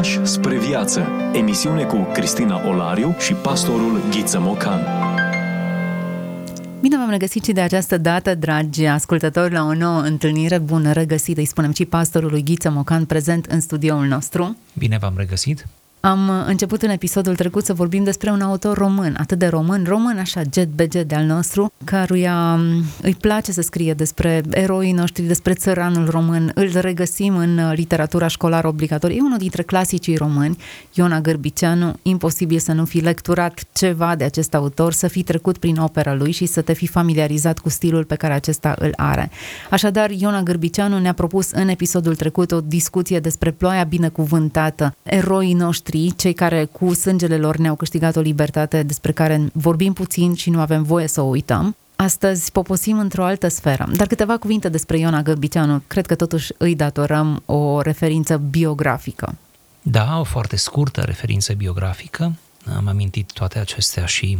Pași spre viață. Emisiune cu Cristina Olariu și pastorul Ghiță Mocan. Bine v-am regăsit și de această dată, dragi ascultători, la o nouă întâlnire. Bun regăsit, îi spunem și pastorului Ghiță Mocan, prezent în studioul nostru. Bine v-am regăsit! Am început în episodul trecut să vorbim despre un autor român, atât de român, român așa, jet beget de al nostru, căruia îi place să scrie despre eroii noștri, despre țăranul român. Îl regăsim în literatura școlară obligatorie. E unul dintre clasicii români, Iona Gârbiceanu. Imposibil să nu fi lecturat ceva de acest autor, să fi trecut prin opera lui și să te fi familiarizat cu stilul pe care acesta îl are. Așadar, Iona Gârbiceanu ne-a propus în episodul trecut o discuție despre ploaia binecuvântată, eroii noștri noștri, cei care cu sângele lor ne-au câștigat o libertate despre care vorbim puțin și nu avem voie să o uităm. Astăzi poposim într-o altă sferă, dar câteva cuvinte despre Iona Gărbicianu. Cred că totuși îi datorăm o referință biografică. Da, o foarte scurtă referință biografică. Am amintit toate acestea și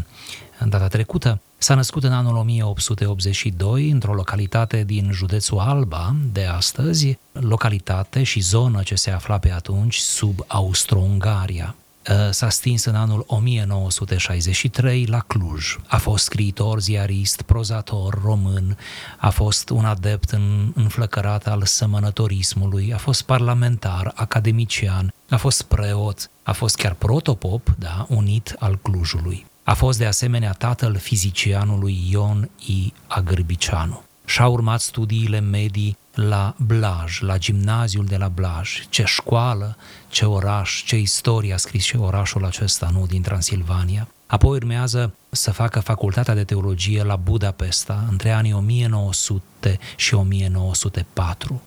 în data trecută. S-a născut în anul 1882 într-o localitate din județul Alba de astăzi, localitate și zonă ce se afla pe atunci sub Austro-Ungaria. Ă, s-a stins în anul 1963 la Cluj. A fost scriitor, ziarist, prozator român, a fost un adept în, înflăcărat al sămănătorismului, a fost parlamentar, academician, a fost preot, a fost chiar protopop, da, unit al Clujului. A fost de asemenea tatăl fizicianului Ion I. Agârbicianu. Și-a urmat studiile medii la Blaj, la gimnaziul de la Blaj. Ce școală, ce oraș, ce istorie a scris și orașul acesta, nu, din Transilvania. Apoi urmează să facă facultatea de teologie la Budapesta între anii 1900 și 1904.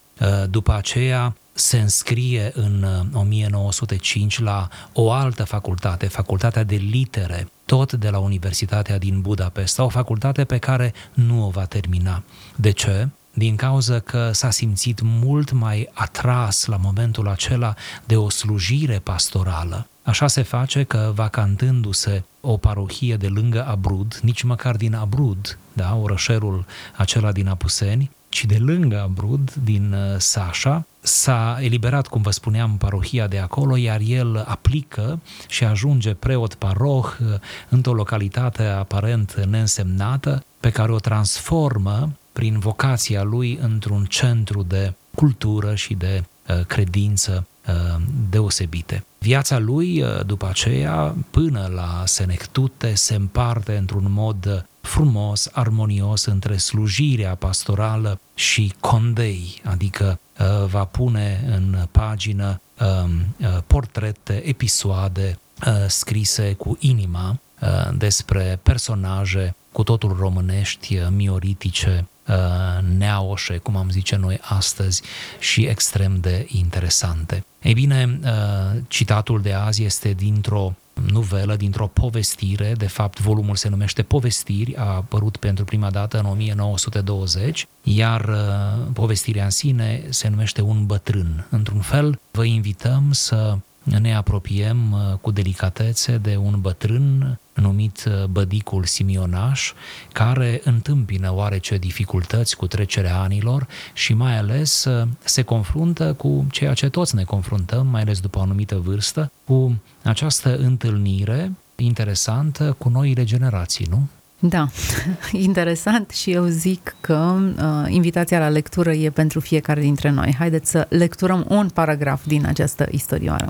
După aceea se înscrie în 1905 la o altă facultate, facultatea de litere, tot de la Universitatea din Budapesta, o facultate pe care nu o va termina. De ce? Din cauza că s-a simțit mult mai atras la momentul acela de o slujire pastorală. Așa se face că vacantându-se o parohie de lângă Abrud, nici măcar din Abrud, da, orășelul acela din Apuseni, ci de lângă Abrud, din uh, Sașa, s-a eliberat, cum vă spuneam, parohia de acolo, iar el aplică și ajunge preot paroh uh, într-o localitate aparent neînsemnată, pe care o transformă prin vocația lui într-un centru de cultură și de uh, credință uh, deosebite. Viața lui, uh, după aceea, până la senectute, se împarte într-un mod frumos, armonios între slujirea pastorală și condei, adică uh, va pune în pagină um, uh, portrete, episoade uh, scrise cu inima despre personaje cu totul românești, mioritice, neaoșe, cum am zice noi astăzi, și extrem de interesante. Ei bine, citatul de azi este dintr-o novelă, dintr-o povestire, de fapt volumul se numește Povestiri, a apărut pentru prima dată în 1920, iar uh, povestirea în sine se numește Un bătrân. Într-un fel, vă invităm să ne apropiem uh, cu delicatețe de un bătrân numit uh, Bădicul Simionaș, care întâmpină oarece dificultăți cu trecerea anilor și mai ales uh, se confruntă cu ceea ce toți ne confruntăm, mai ales după o anumită vârstă, cu această întâlnire interesantă cu noile generații, nu? Da, interesant și eu zic că uh, invitația la lectură e pentru fiecare dintre noi. Haideți să lecturăm un paragraf din această istorioară.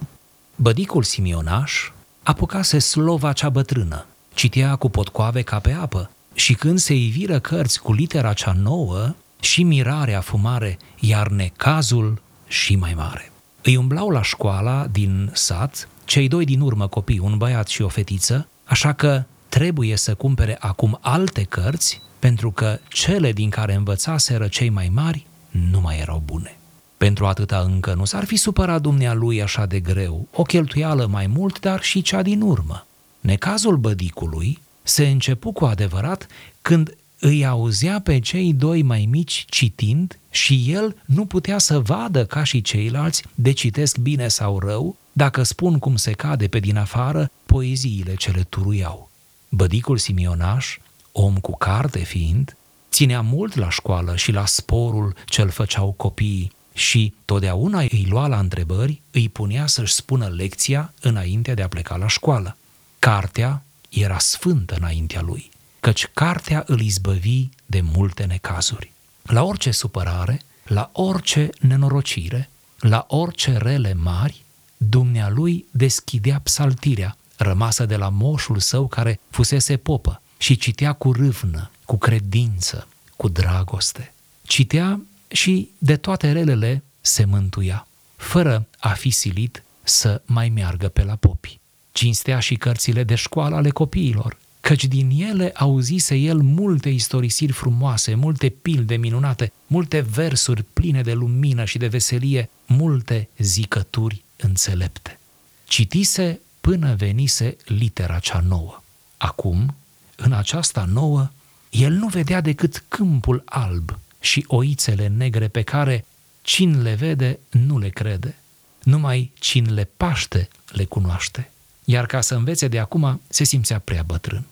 Bădicul Simionaș apucase slova cea bătrână, citea cu potcoave ca pe apă și când se iviră cărți cu litera cea nouă, și mirarea fumare, iar necazul și mai mare. Îi umblau la școala din sat cei doi din urmă copii, un băiat și o fetiță, așa că trebuie să cumpere acum alte cărți pentru că cele din care învățaseră cei mai mari nu mai erau bune. Pentru atâta încă nu s-ar fi supărat dumnea lui așa de greu, o cheltuială mai mult, dar și cea din urmă. Necazul bădicului se începu cu adevărat când îi auzea pe cei doi mai mici citind și el nu putea să vadă ca și ceilalți de citesc bine sau rău, dacă spun cum se cade pe din afară poeziile ce le turuiau. Bădicul Simionaș, om cu carte fiind, ținea mult la școală și la sporul ce-l făceau copiii și totdeauna îi lua la întrebări, îi punea să-și spună lecția înainte de a pleca la școală. Cartea era sfântă înaintea lui, căci cartea îl izbăvi de multe necazuri. La orice supărare, la orice nenorocire, la orice rele mari, dumnealui deschidea psaltirea, rămasă de la moșul său care fusese popă, și citea cu râvnă, cu credință, cu dragoste. Citea și de toate relele se mântuia, fără a fi silit să mai meargă pe la popi. Cinstea și cărțile de școală ale copiilor, căci din ele auzise el multe istorisiri frumoase, multe pilde minunate, multe versuri pline de lumină și de veselie, multe zicături înțelepte. Citise până venise litera cea nouă. Acum, în aceasta nouă, el nu vedea decât câmpul alb și oițele negre pe care cine le vede nu le crede. Numai cine le paște le cunoaște. Iar ca să învețe de acum, se simțea prea bătrân.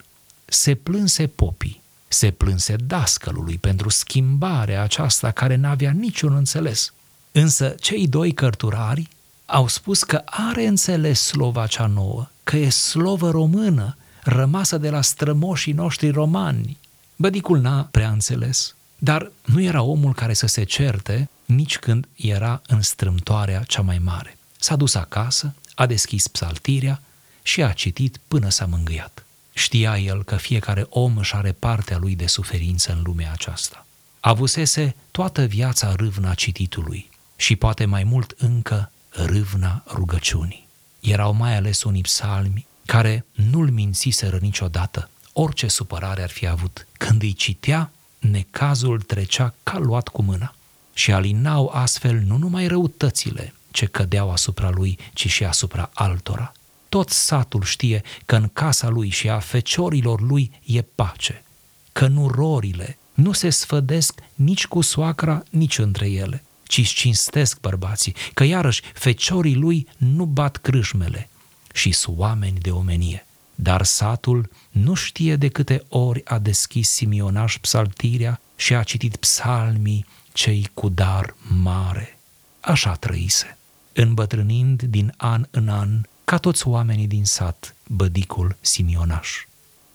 Se plânse popii, se plânse dascălului pentru schimbarea aceasta care n-avea niciun înțeles. Însă cei doi cărturari au spus că are înțeles slova cea nouă, că e slovă română, rămasă de la strămoșii noștri romani. Bădicul n-a prea înțeles, dar nu era omul care să se certe nici când era în strâmtoarea cea mai mare. S-a dus acasă, a deschis psaltirea și a citit până s-a mângâiat. Știa el că fiecare om își are partea lui de suferință în lumea aceasta. Avusese toată viața râvna cititului și poate mai mult încă râvna rugăciunii. Erau mai ales unii psalmi care nu-l mințiseră niciodată, orice supărare ar fi avut. Când îi citea, necazul trecea ca luat cu mâna și alinau astfel nu numai răutățile ce cădeau asupra lui, ci și asupra altora. Tot satul știe că în casa lui și a feciorilor lui e pace, că nu rorile nu se sfădesc nici cu soacra, nici între ele, ci își cinstesc bărbații, că iarăși feciorii lui nu bat crâșmele și sunt oameni de omenie. Dar satul nu știe de câte ori a deschis Simionaș psaltirea și a citit psalmii cei cu dar mare. Așa trăise, îmbătrânind din an în an, ca toți oamenii din sat, bădicul Simionaș.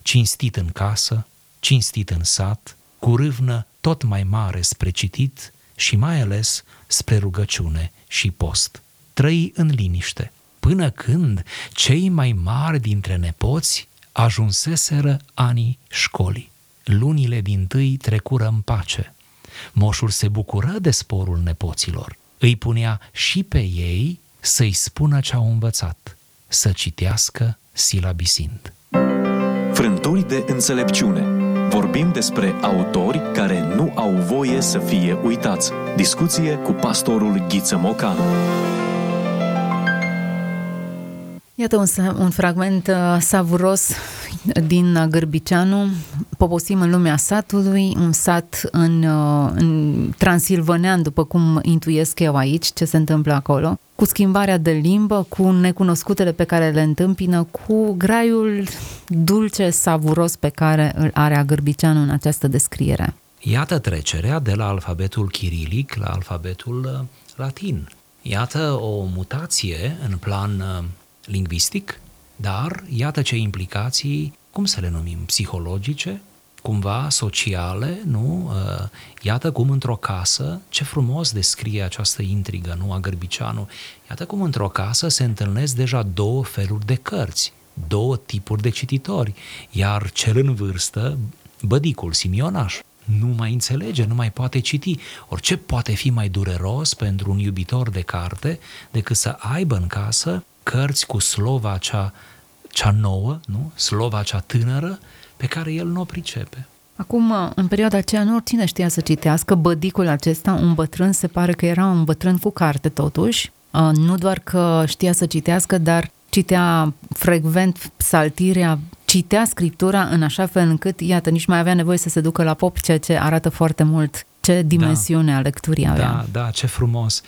Cinstit în casă, cinstit în sat, cu râvnă tot mai mare spre citit și mai ales spre rugăciune și post. Trăi în liniște, până când cei mai mari dintre nepoți ajunseseră anii școlii. Lunile din tâi trecură în pace. Moșul se bucură de sporul nepoților. Îi punea și pe ei să-i spună ce au învățat, să citească silabisind. Frânturi de înțelepciune. Vorbim despre autori care nu au voie să fie uitați. Discuție cu pastorul Ghiță Mocanu. Iată un, un fragment uh, savuros din Gârbiceanu. Poposim în lumea satului, un sat în, uh, în Transilvanean, după cum intuiesc eu aici, ce se întâmplă acolo, cu schimbarea de limbă, cu necunoscutele pe care le întâmpină, cu graiul dulce, savuros pe care îl are Gârbiceanu în această descriere. Iată trecerea de la alfabetul chirilic la alfabetul uh, latin. Iată o mutație în plan lingvistic, dar iată ce implicații, cum să le numim, psihologice, cumva sociale, nu? Uh, iată cum într-o casă, ce frumos descrie această intrigă, nu, a Gărbicianu, iată cum într-o casă se întâlnesc deja două feluri de cărți, două tipuri de cititori, iar cel în vârstă, bădicul, Simionaș, nu mai înțelege, nu mai poate citi. Orice poate fi mai dureros pentru un iubitor de carte decât să aibă în casă cărți cu slova cea, cea nouă, nu? slova cea tânără, pe care el nu o pricepe. Acum, în perioada aceea, nu oricine știa să citească. Bădicul acesta, un bătrân, se pare că era un bătrân cu carte totuși. Nu doar că știa să citească, dar citea frecvent psaltirea, citea scriptura în așa fel încât, iată, nici mai avea nevoie să se ducă la pop, ceea ce arată foarte mult ce dimensiune da. a lecturii avea. Da, da, ce frumos.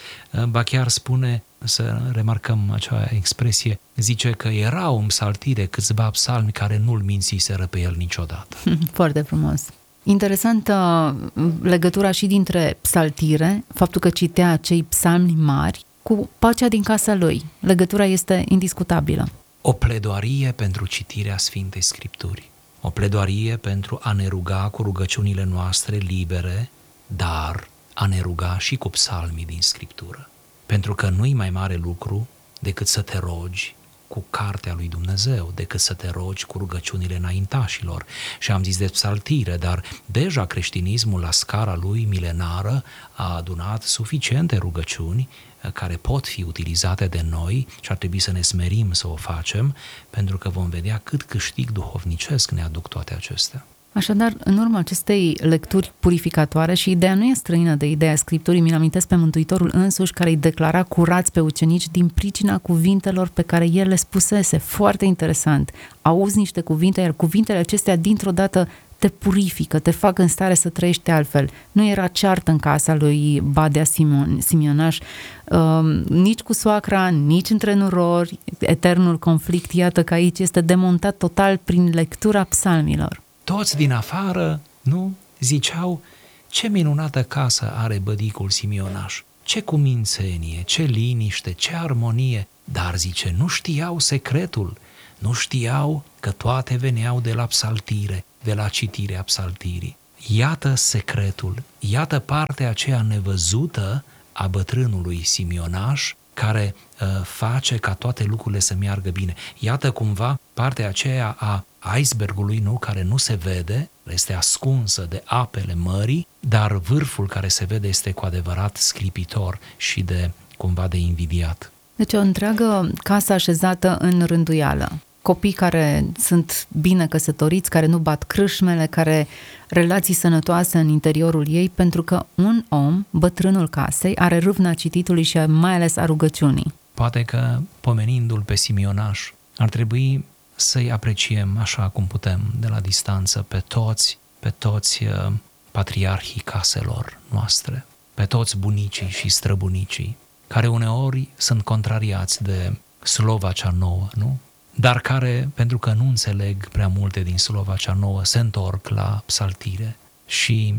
Ba chiar spune, să remarcăm acea expresie, zice că erau în psaltire câțiva psalmi care nu-l mințiseră pe el niciodată. Foarte frumos. Interesantă legătura și dintre psaltire, faptul că citea cei psalmi mari, cu pacea din casa lui. Legătura este indiscutabilă. O pledoarie pentru citirea Sfintei Scripturii. O pledoarie pentru a ne ruga cu rugăciunile noastre libere, dar a ne ruga și cu psalmii din Scriptură. Pentru că nu-i mai mare lucru decât să te rogi cu cartea lui Dumnezeu decât să te rogi cu rugăciunile înaintașilor. Și am zis de psaltire, dar deja creștinismul la scara lui milenară a adunat suficiente rugăciuni eh, care pot fi utilizate de noi și ar trebui să ne smerim să o facem, pentru că vom vedea cât câștig duhovnicesc ne aduc toate acestea. Așadar, în urma acestei lecturi purificatoare și ideea nu e străină de ideea Scripturii, mi-l amintesc pe Mântuitorul însuși care îi declara curați pe ucenici din pricina cuvintelor pe care el le spusese. Foarte interesant. Auzi niște cuvinte, iar cuvintele acestea dintr-o dată te purifică, te fac în stare să trăiești altfel. Nu era ceartă în casa lui Badea Simon, Simionaș, uh, nici cu soacra, nici între nurori, eternul conflict, iată că aici este demontat total prin lectura psalmilor toți din afară, nu, ziceau, ce minunată casă are bădicul Simionaș, ce cumințenie, ce liniște, ce armonie, dar zice, nu știau secretul, nu știau că toate veneau de la psaltire, de la citirea psaltirii. Iată secretul, iată partea aceea nevăzută a bătrânului Simionaș, care uh, face ca toate lucrurile să meargă bine. Iată cumva partea aceea a icebergului, nu, care nu se vede, este ascunsă de apele mării, dar vârful care se vede este cu adevărat sclipitor și de cumva de invidiat. Deci o întreagă casă așezată în rânduială. Copii care sunt bine căsătoriți, care nu bat crâșmele, care relații sănătoase în interiorul ei, pentru că un om, bătrânul casei, are râvna cititului și mai ales a rugăciunii. Poate că, pomenindu-l pe Simionaș, ar trebui să-i apreciem așa cum putem de la distanță pe toți, pe toți uh, patriarhii caselor noastre, pe toți bunicii și străbunicii, care uneori sunt contrariați de slova cea nouă, nu? Dar care, pentru că nu înțeleg prea multe din slova cea nouă, se întorc la psaltire și,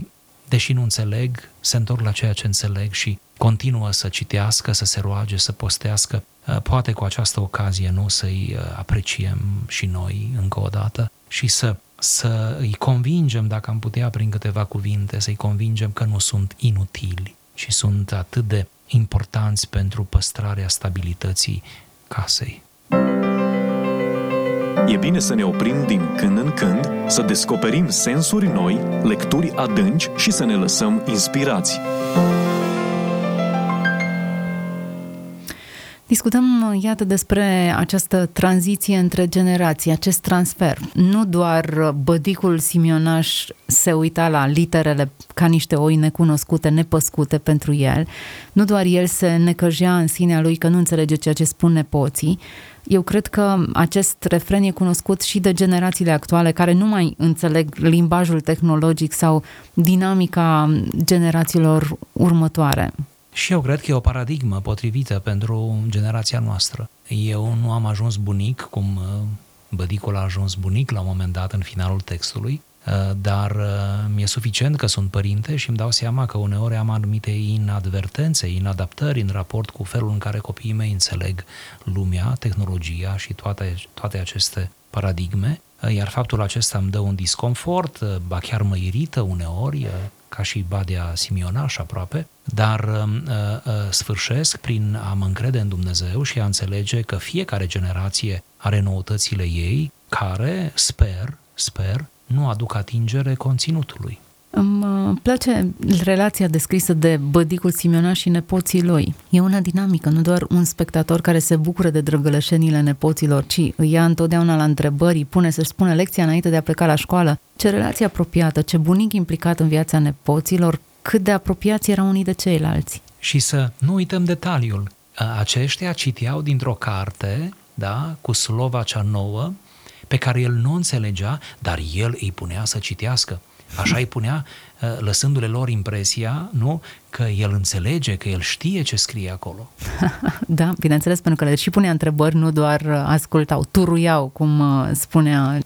deși nu înțeleg, se întorc la ceea ce înțeleg și continuă să citească, să se roage, să postească Uh, poate cu această ocazie nu să-i uh, apreciem și noi încă o dată și să, să îi convingem, dacă am putea prin câteva cuvinte, să-i convingem că nu sunt inutili, și sunt atât de importanți pentru păstrarea stabilității casei. E bine să ne oprim din când în când, să descoperim sensuri noi, lecturi adânci și să ne lăsăm inspirați. Discutăm, iată, despre această tranziție între generații, acest transfer. Nu doar bădicul Simionaș se uita la literele ca niște oi necunoscute, nepăscute pentru el, nu doar el se necăjea în sinea lui că nu înțelege ceea ce spun nepoții, eu cred că acest refren e cunoscut și de generațiile actuale care nu mai înțeleg limbajul tehnologic sau dinamica generațiilor următoare. Și eu cred că e o paradigmă potrivită pentru generația noastră. Eu nu am ajuns bunic, cum uh, bădicul a ajuns bunic la un moment dat în finalul textului, uh, dar uh, mi-e suficient că sunt părinte și îmi dau seama că uneori am anumite inadvertențe, inadaptări în raport cu felul în care copiii mei înțeleg lumea, tehnologia și toate, toate aceste paradigme, iar faptul acesta îmi dă un disconfort, ba chiar mă irită uneori, ca și Badia Simionaș aproape, dar uh, uh, sfârșesc prin a mă încrede în Dumnezeu și a înțelege că fiecare generație are noutățile ei care, sper, sper, nu aduc atingere conținutului. Îmi uh, place relația descrisă de bădicul Simionaș și nepoții lui. E una dinamică, nu doar un spectator care se bucură de drăgălășenile nepoților, ci îi ia întotdeauna la întrebări, îi pune să-și spună lecția înainte de a pleca la școală. Ce relație apropiată, ce bunic implicat în viața nepoților, cât de apropiați erau unii de ceilalți. Și să nu uităm detaliul. Aceștia citeau dintr-o carte, da, cu slova cea nouă, pe care el nu înțelegea, dar el îi punea să citească. Așa îi punea, uh, lăsându-le lor impresia, nu, că el înțelege, că el știe ce scrie acolo. da, bineînțeles, pentru că le și punea întrebări, nu doar uh, ascultau, turuiau, cum uh, spunea.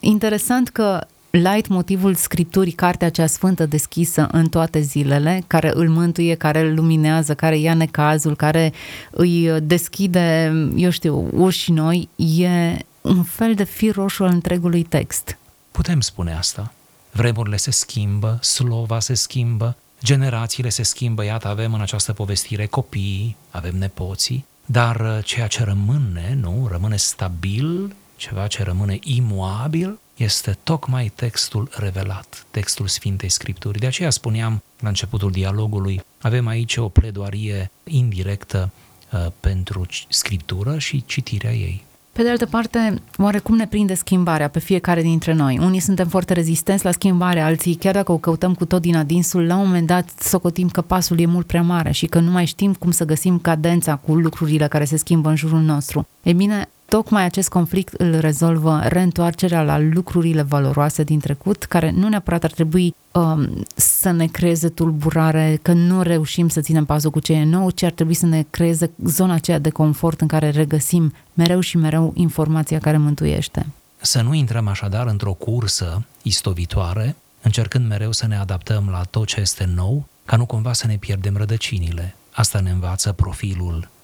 Interesant că light motivul Scripturii, cartea cea sfântă deschisă în toate zilele, care îl mântuie, care îl luminează, care ia necazul, care îi deschide, eu știu, uși noi, e un fel de fir roșu al întregului text. Putem spune asta. Vremurile se schimbă, slova se schimbă, generațiile se schimbă, iată, avem în această povestire copiii, avem nepoții, dar uh, ceea ce rămâne, nu, rămâne stabil, ceva ce rămâne imuabil, este tocmai textul revelat, textul Sfintei Scripturi. De aceea spuneam la începutul dialogului, avem aici o pledoarie indirectă uh, pentru Scriptură și citirea ei. Pe de altă parte, oarecum ne prinde schimbarea pe fiecare dintre noi. Unii suntem foarte rezistenți la schimbare, alții, chiar dacă o căutăm cu tot din adinsul, la un moment dat socotim că pasul e mult prea mare și că nu mai știm cum să găsim cadența cu lucrurile care se schimbă în jurul nostru. E bine, Tocmai acest conflict îl rezolvă reîntoarcerea la lucrurile valoroase din trecut, care nu neapărat ar trebui um, să ne creeze tulburare, că nu reușim să ținem pasul cu ce e nou, ci ar trebui să ne creeze zona aceea de confort în care regăsim mereu și mereu informația care mântuiește. Să nu intrăm așadar într-o cursă istovitoare, încercând mereu să ne adaptăm la tot ce este nou, ca nu cumva să ne pierdem rădăcinile. Asta ne învață profilul Uh,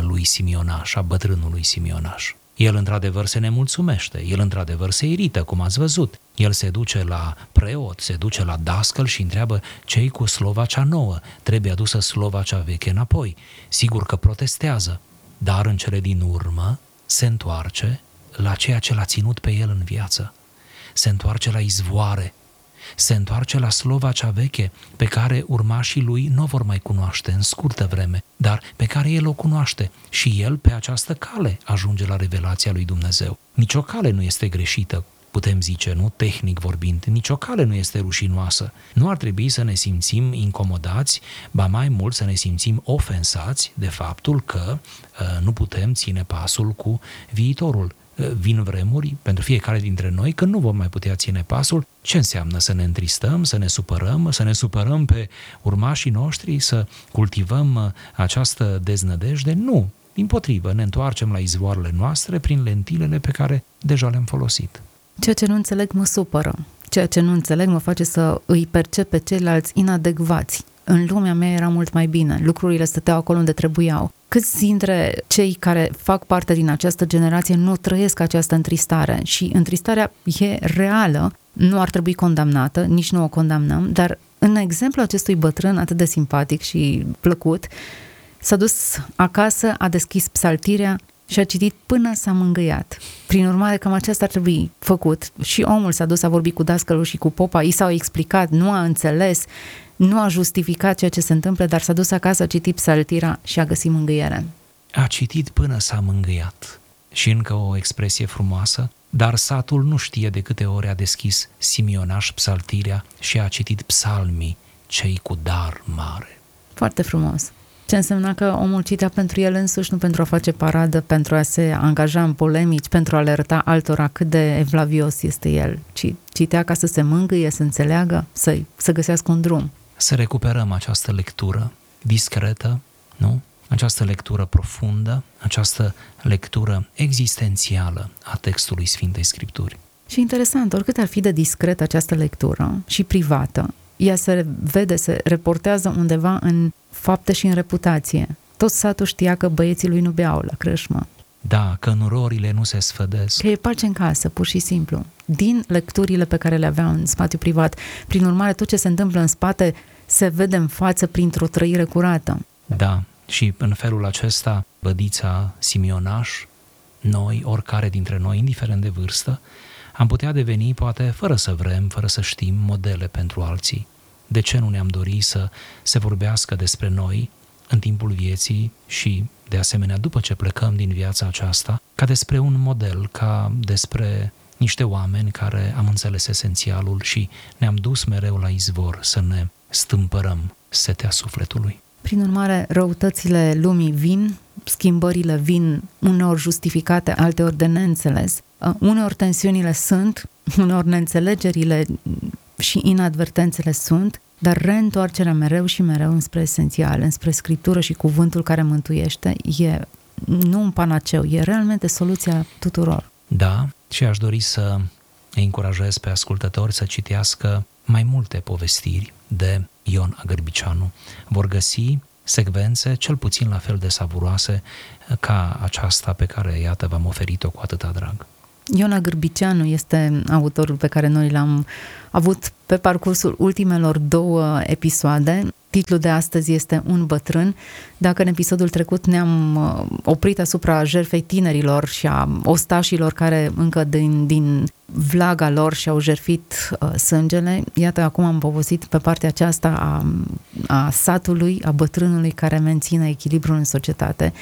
lui Simionaș, a bătrânului Simionaș. El într-adevăr se nemulțumește, el într-adevăr se irită, cum ați văzut. El se duce la preot, se duce la dascăl și întreabă ce cu slova cea nouă, trebuie adusă slova cea veche înapoi. Sigur că protestează, dar în cele din urmă se întoarce la ceea ce l-a ținut pe el în viață. Se întoarce la izvoare, se întoarce la slova cea veche, pe care urmașii lui nu o vor mai cunoaște în scurtă vreme, dar pe care el o cunoaște și el pe această cale ajunge la revelația lui Dumnezeu. Nici o cale nu este greșită, putem zice, nu tehnic vorbind, nicio cale nu este rușinoasă. Nu ar trebui să ne simțim incomodați, ba mai mult să ne simțim ofensați de faptul că uh, nu putem ține pasul cu viitorul vin vremuri pentru fiecare dintre noi când nu vom mai putea ține pasul. Ce înseamnă să ne întristăm, să ne supărăm, să ne supărăm pe urmașii noștri, să cultivăm uh, această deznădejde? Nu, din potrivă, ne întoarcem la izvoarele noastre prin lentilele pe care deja le-am folosit. Ceea ce nu înțeleg mă supără. Ceea ce nu înțeleg mă face să îi percep pe ceilalți inadecvați. În lumea mea era mult mai bine, lucrurile stăteau acolo unde trebuiau. Câți dintre cei care fac parte din această generație nu trăiesc această întristare și întristarea e reală, nu ar trebui condamnată, nici nu o condamnăm, dar în exemplu acestui bătrân atât de simpatic și plăcut, s-a dus acasă, a deschis psaltirea și a citit până s-a mângâiat. Prin urmare, cam aceasta ar trebui făcut. Și omul s-a dus, a vorbit cu dascălul și cu popa, i s-au explicat, nu a înțeles, nu a justificat ceea ce se întâmplă, dar s-a dus acasă, a citit psaltira și a găsit mângâiere. A citit până s-a mângâiat. Și încă o expresie frumoasă, dar satul nu știe de câte ori a deschis Simionaș psaltirea și a citit psalmii, cei cu dar mare. Foarte frumos. Ce însemna că omul citea pentru el însuși, nu pentru a face paradă, pentru a se angaja în polemici, pentru a alerta altora cât de evlavios este el, ci citea ca să se mângâie, să înțeleagă, să, să găsească un drum să recuperăm această lectură discretă, nu? Această lectură profundă, această lectură existențială a textului Sfintei Scripturi. Și interesant, oricât ar fi de discret această lectură și privată, ea se vede, se reportează undeva în fapte și în reputație. Tot satul știa că băieții lui nu beau la crâșmă. Da, că nurorile nu se sfădesc. Că e pace în casă, pur și simplu. Din lecturile pe care le aveau în spațiu privat. Prin urmare, tot ce se întâmplă în spate se vede în față printr-o trăire curată. Da, și în felul acesta, bădița Simionaș, noi, oricare dintre noi, indiferent de vârstă, am putea deveni, poate, fără să vrem, fără să știm, modele pentru alții. De ce nu ne-am dorit să se vorbească despre noi în timpul vieții și, de asemenea, după ce plecăm din viața aceasta, ca despre un model, ca despre niște oameni care am înțeles esențialul și ne-am dus mereu la izvor să ne stâmpărăm setea sufletului. Prin urmare, răutățile lumii vin, schimbările vin uneori justificate, alteori de neînțeles. Uh, uneori tensiunile sunt, uneori neînțelegerile și inadvertențele sunt, dar reîntoarcerea mereu și mereu înspre esențial, înspre scriptură și cuvântul care mântuiește, e nu un panaceu, e realmente soluția tuturor. Da, și aș dori să îi încurajez pe ascultători să citească mai multe povestiri de Ion Agârbicianu. Vor găsi secvențe cel puțin la fel de savuroase ca aceasta pe care, iată, v-am oferit-o cu atâta drag. Iona Gârbicianu este autorul pe care noi l-am avut pe parcursul ultimelor două episoade. Titlul de astăzi este Un bătrân. Dacă în episodul trecut ne-am uh, oprit asupra jerfei tinerilor și a ostașilor care încă din, din vlaga lor și-au jerfit uh, sângele, iată acum am povestit pe partea aceasta a, a satului, a bătrânului care menține echilibrul în societate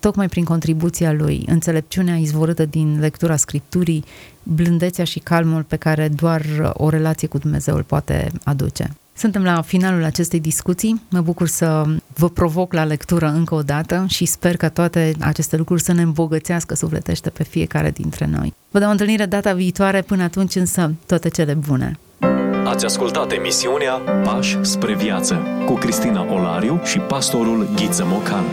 tocmai prin contribuția lui, înțelepciunea izvorâtă din lectura Scripturii, blândețea și calmul pe care doar o relație cu Dumnezeu îl poate aduce. Suntem la finalul acestei discuții. Mă bucur să vă provoc la lectură încă o dată și sper că toate aceste lucruri să ne îmbogățească sufletește pe fiecare dintre noi. Vă dau întâlnire data viitoare, până atunci însă toate cele bune. Ați ascultat emisiunea Pași spre viață cu Cristina Olariu și pastorul Ghiță Mocan.